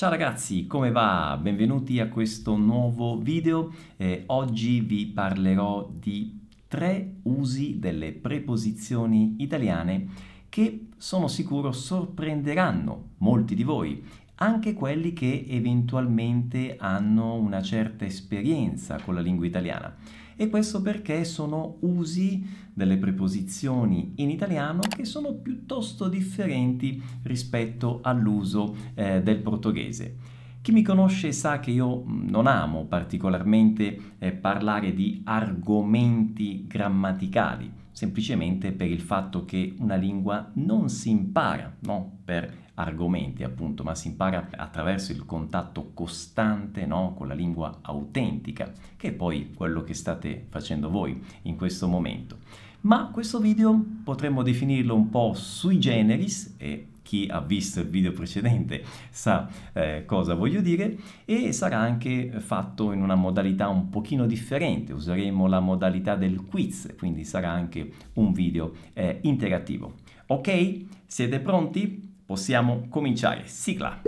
Ciao ragazzi, come va? Benvenuti a questo nuovo video. Eh, oggi vi parlerò di tre usi delle preposizioni italiane che sono sicuro sorprenderanno molti di voi, anche quelli che eventualmente hanno una certa esperienza con la lingua italiana. E questo perché sono usi delle preposizioni in italiano che sono piuttosto differenti rispetto all'uso eh, del portoghese. Chi mi conosce sa che io mm, non amo particolarmente eh, parlare di argomenti grammaticali, semplicemente per il fatto che una lingua non si impara no? Per argomenti appunto, ma si impara attraverso il contatto costante no? con la lingua autentica, che è poi quello che state facendo voi in questo momento. Ma questo video potremmo definirlo un po' sui generis e chi ha visto il video precedente sa eh, cosa voglio dire e sarà anche fatto in una modalità un pochino differente, useremo la modalità del quiz, quindi sarà anche un video eh, interattivo. Ok? Siete pronti? Possiamo cominciare. Sigla!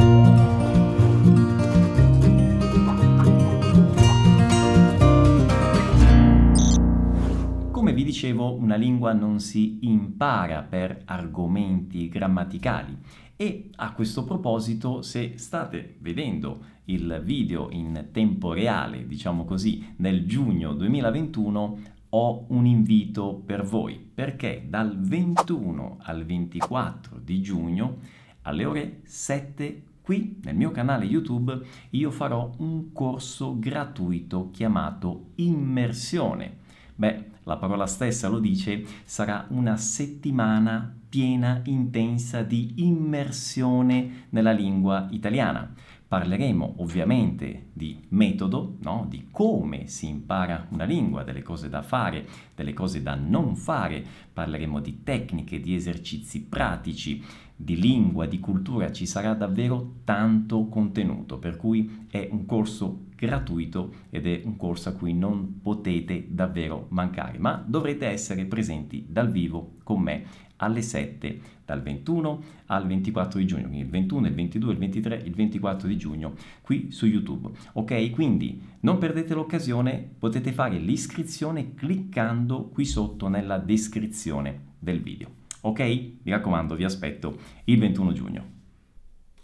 Come vi dicevo, una lingua non si impara per argomenti grammaticali e a questo proposito, se state vedendo il video in tempo reale, diciamo così, nel giugno 2021, ho un invito per voi, perché dal 21 al 24 di giugno, alle ore 7 qui nel mio canale YouTube, io farò un corso gratuito chiamato Immersione. Beh, la parola stessa lo dice, sarà una settimana piena, intensa di immersione nella lingua italiana. Parleremo ovviamente di metodo, no? di come si impara una lingua, delle cose da fare, delle cose da non fare, parleremo di tecniche, di esercizi pratici, di lingua, di cultura, ci sarà davvero tanto contenuto, per cui è un corso gratuito ed è un corso a cui non potete davvero mancare, ma dovrete essere presenti dal vivo con me alle 7 dal 21 al 24 di giugno, quindi il 21, il 22, il 23, il 24 di giugno qui su YouTube. Ok, quindi non perdete l'occasione, potete fare l'iscrizione cliccando qui sotto nella descrizione del video. Ok? Mi raccomando, vi aspetto il 21 giugno.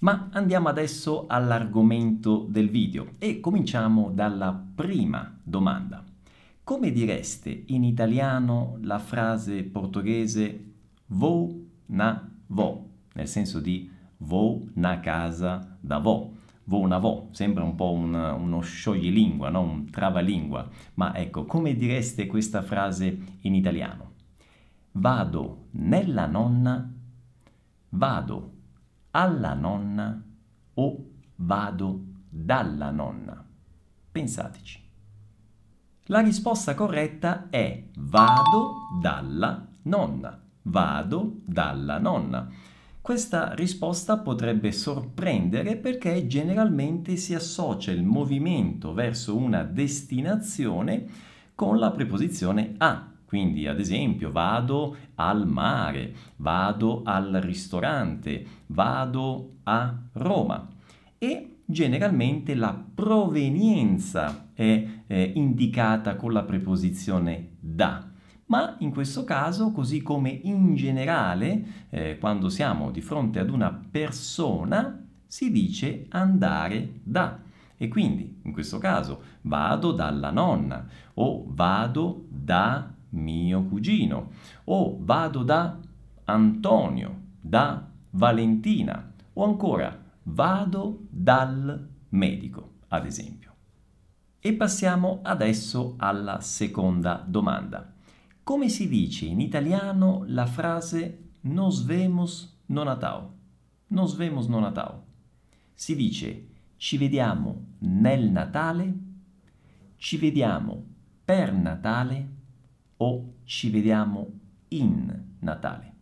Ma andiamo adesso all'argomento del video e cominciamo dalla prima domanda. Come direste in italiano la frase portoghese vou na vo, nel senso di vou na casa da vo? Vou na vo, sembra un po' un, uno scioglilingua, no? un travalingua, ma ecco, come direste questa frase in italiano? Vado nella nonna, vado alla nonna o vado dalla nonna? Pensateci. La risposta corretta è vado dalla nonna. Vado dalla nonna. Questa risposta potrebbe sorprendere perché generalmente si associa il movimento verso una destinazione con la preposizione a. Quindi, ad esempio, vado al mare, vado al ristorante, vado a Roma. E generalmente la provenienza è eh, indicata con la preposizione da. Ma in questo caso, così come in generale, eh, quando siamo di fronte ad una persona, si dice andare da. E quindi, in questo caso, vado dalla nonna o vado da mio cugino, o vado da Antonio, da Valentina, o ancora vado dal medico, ad esempio. E passiamo adesso alla seconda domanda. Come si dice in italiano la frase nos vemos no Natal? Nos vemos no Natal. Si dice ci vediamo nel Natale, ci vediamo per Natale, o ci vediamo in Natale?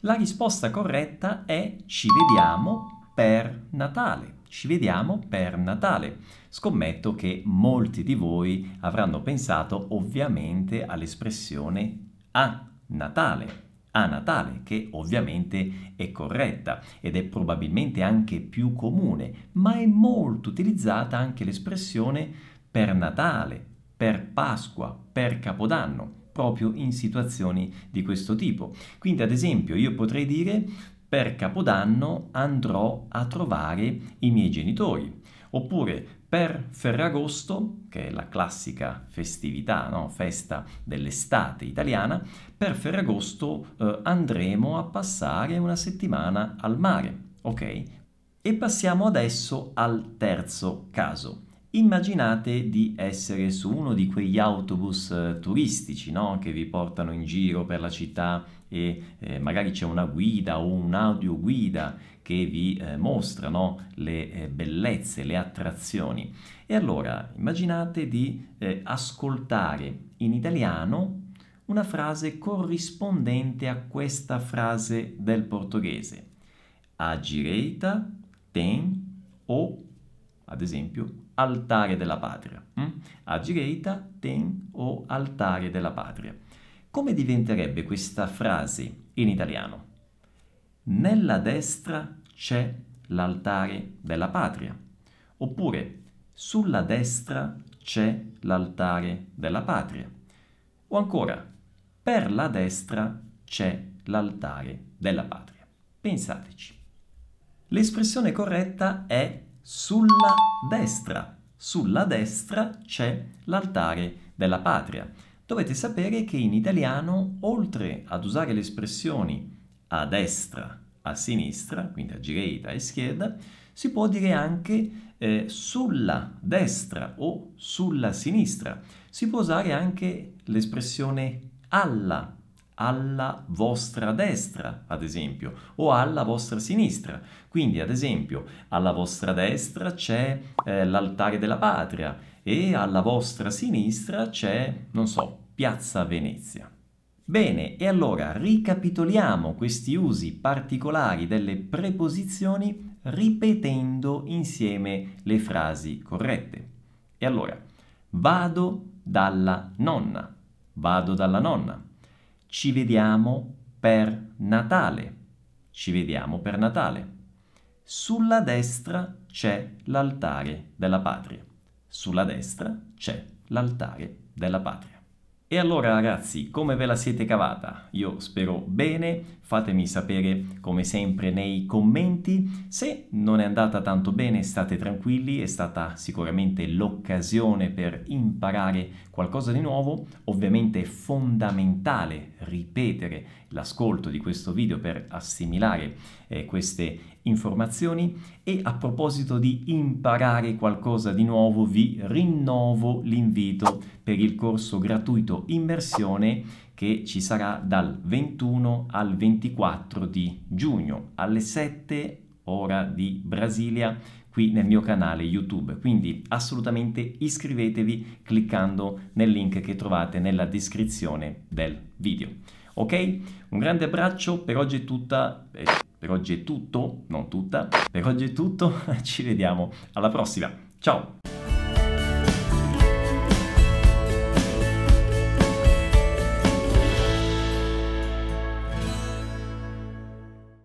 La risposta corretta è ci vediamo per Natale. Ci vediamo per Natale. Scommetto che molti di voi avranno pensato ovviamente all'espressione a Natale, a Natale, che ovviamente è corretta ed è probabilmente anche più comune, ma è molto utilizzata anche l'espressione per Natale, per Pasqua, per Capodanno, proprio in situazioni di questo tipo. Quindi ad esempio io potrei dire per Capodanno andrò a trovare i miei genitori, oppure per Ferragosto, che è la classica festività, no? festa dell'estate italiana, per Ferragosto eh, andremo a passare una settimana al mare, ok? E passiamo adesso al terzo caso. Immaginate di essere su uno di quegli autobus eh, turistici no? che vi portano in giro per la città e eh, magari c'è una guida o un'audioguida che vi eh, mostra le eh, bellezze, le attrazioni. E allora immaginate di eh, ascoltare in italiano una frase corrispondente a questa frase del portoghese. A direita tem o, ad esempio, altare della patria. Mm? A direita ten o altare della patria. Come diventerebbe questa frase in italiano? Nella destra c'è l'altare della patria. Oppure sulla destra c'è l'altare della patria. O ancora, per la destra c'è l'altare della patria. Pensateci. L'espressione corretta è sulla destra. Sulla destra c'è l'altare della patria. Dovete sapere che in italiano, oltre ad usare le espressioni a destra, a sinistra, quindi a direita e schierda, si può dire anche eh, sulla destra o sulla sinistra. Si può usare anche l'espressione alla alla vostra destra, ad esempio, o alla vostra sinistra. Quindi, ad esempio, alla vostra destra c'è eh, l'altare della patria e alla vostra sinistra c'è, non so, Piazza Venezia. Bene, e allora ricapitoliamo questi usi particolari delle preposizioni ripetendo insieme le frasi corrette. E allora, vado dalla nonna, vado dalla nonna. Ci vediamo per Natale. Ci vediamo per Natale. Sulla destra c'è l'altare della patria. Sulla destra c'è l'altare della patria. E allora ragazzi, come ve la siete cavata? Io spero bene, fatemi sapere come sempre nei commenti. Se non è andata tanto bene state tranquilli, è stata sicuramente l'occasione per imparare qualcosa di nuovo. Ovviamente è fondamentale ripetere l'ascolto di questo video per assimilare eh, queste informazioni e a proposito di imparare qualcosa di nuovo vi rinnovo l'invito per il corso gratuito immersione che ci sarà dal 21 al 24 di giugno alle 7 ora di Brasilia qui nel mio canale YouTube. Quindi assolutamente iscrivetevi cliccando nel link che trovate nella descrizione del video. Ok? Un grande abbraccio, per oggi è tutta. Eh, per oggi è tutto, non tutta. Per oggi è tutto, ci vediamo alla prossima. Ciao!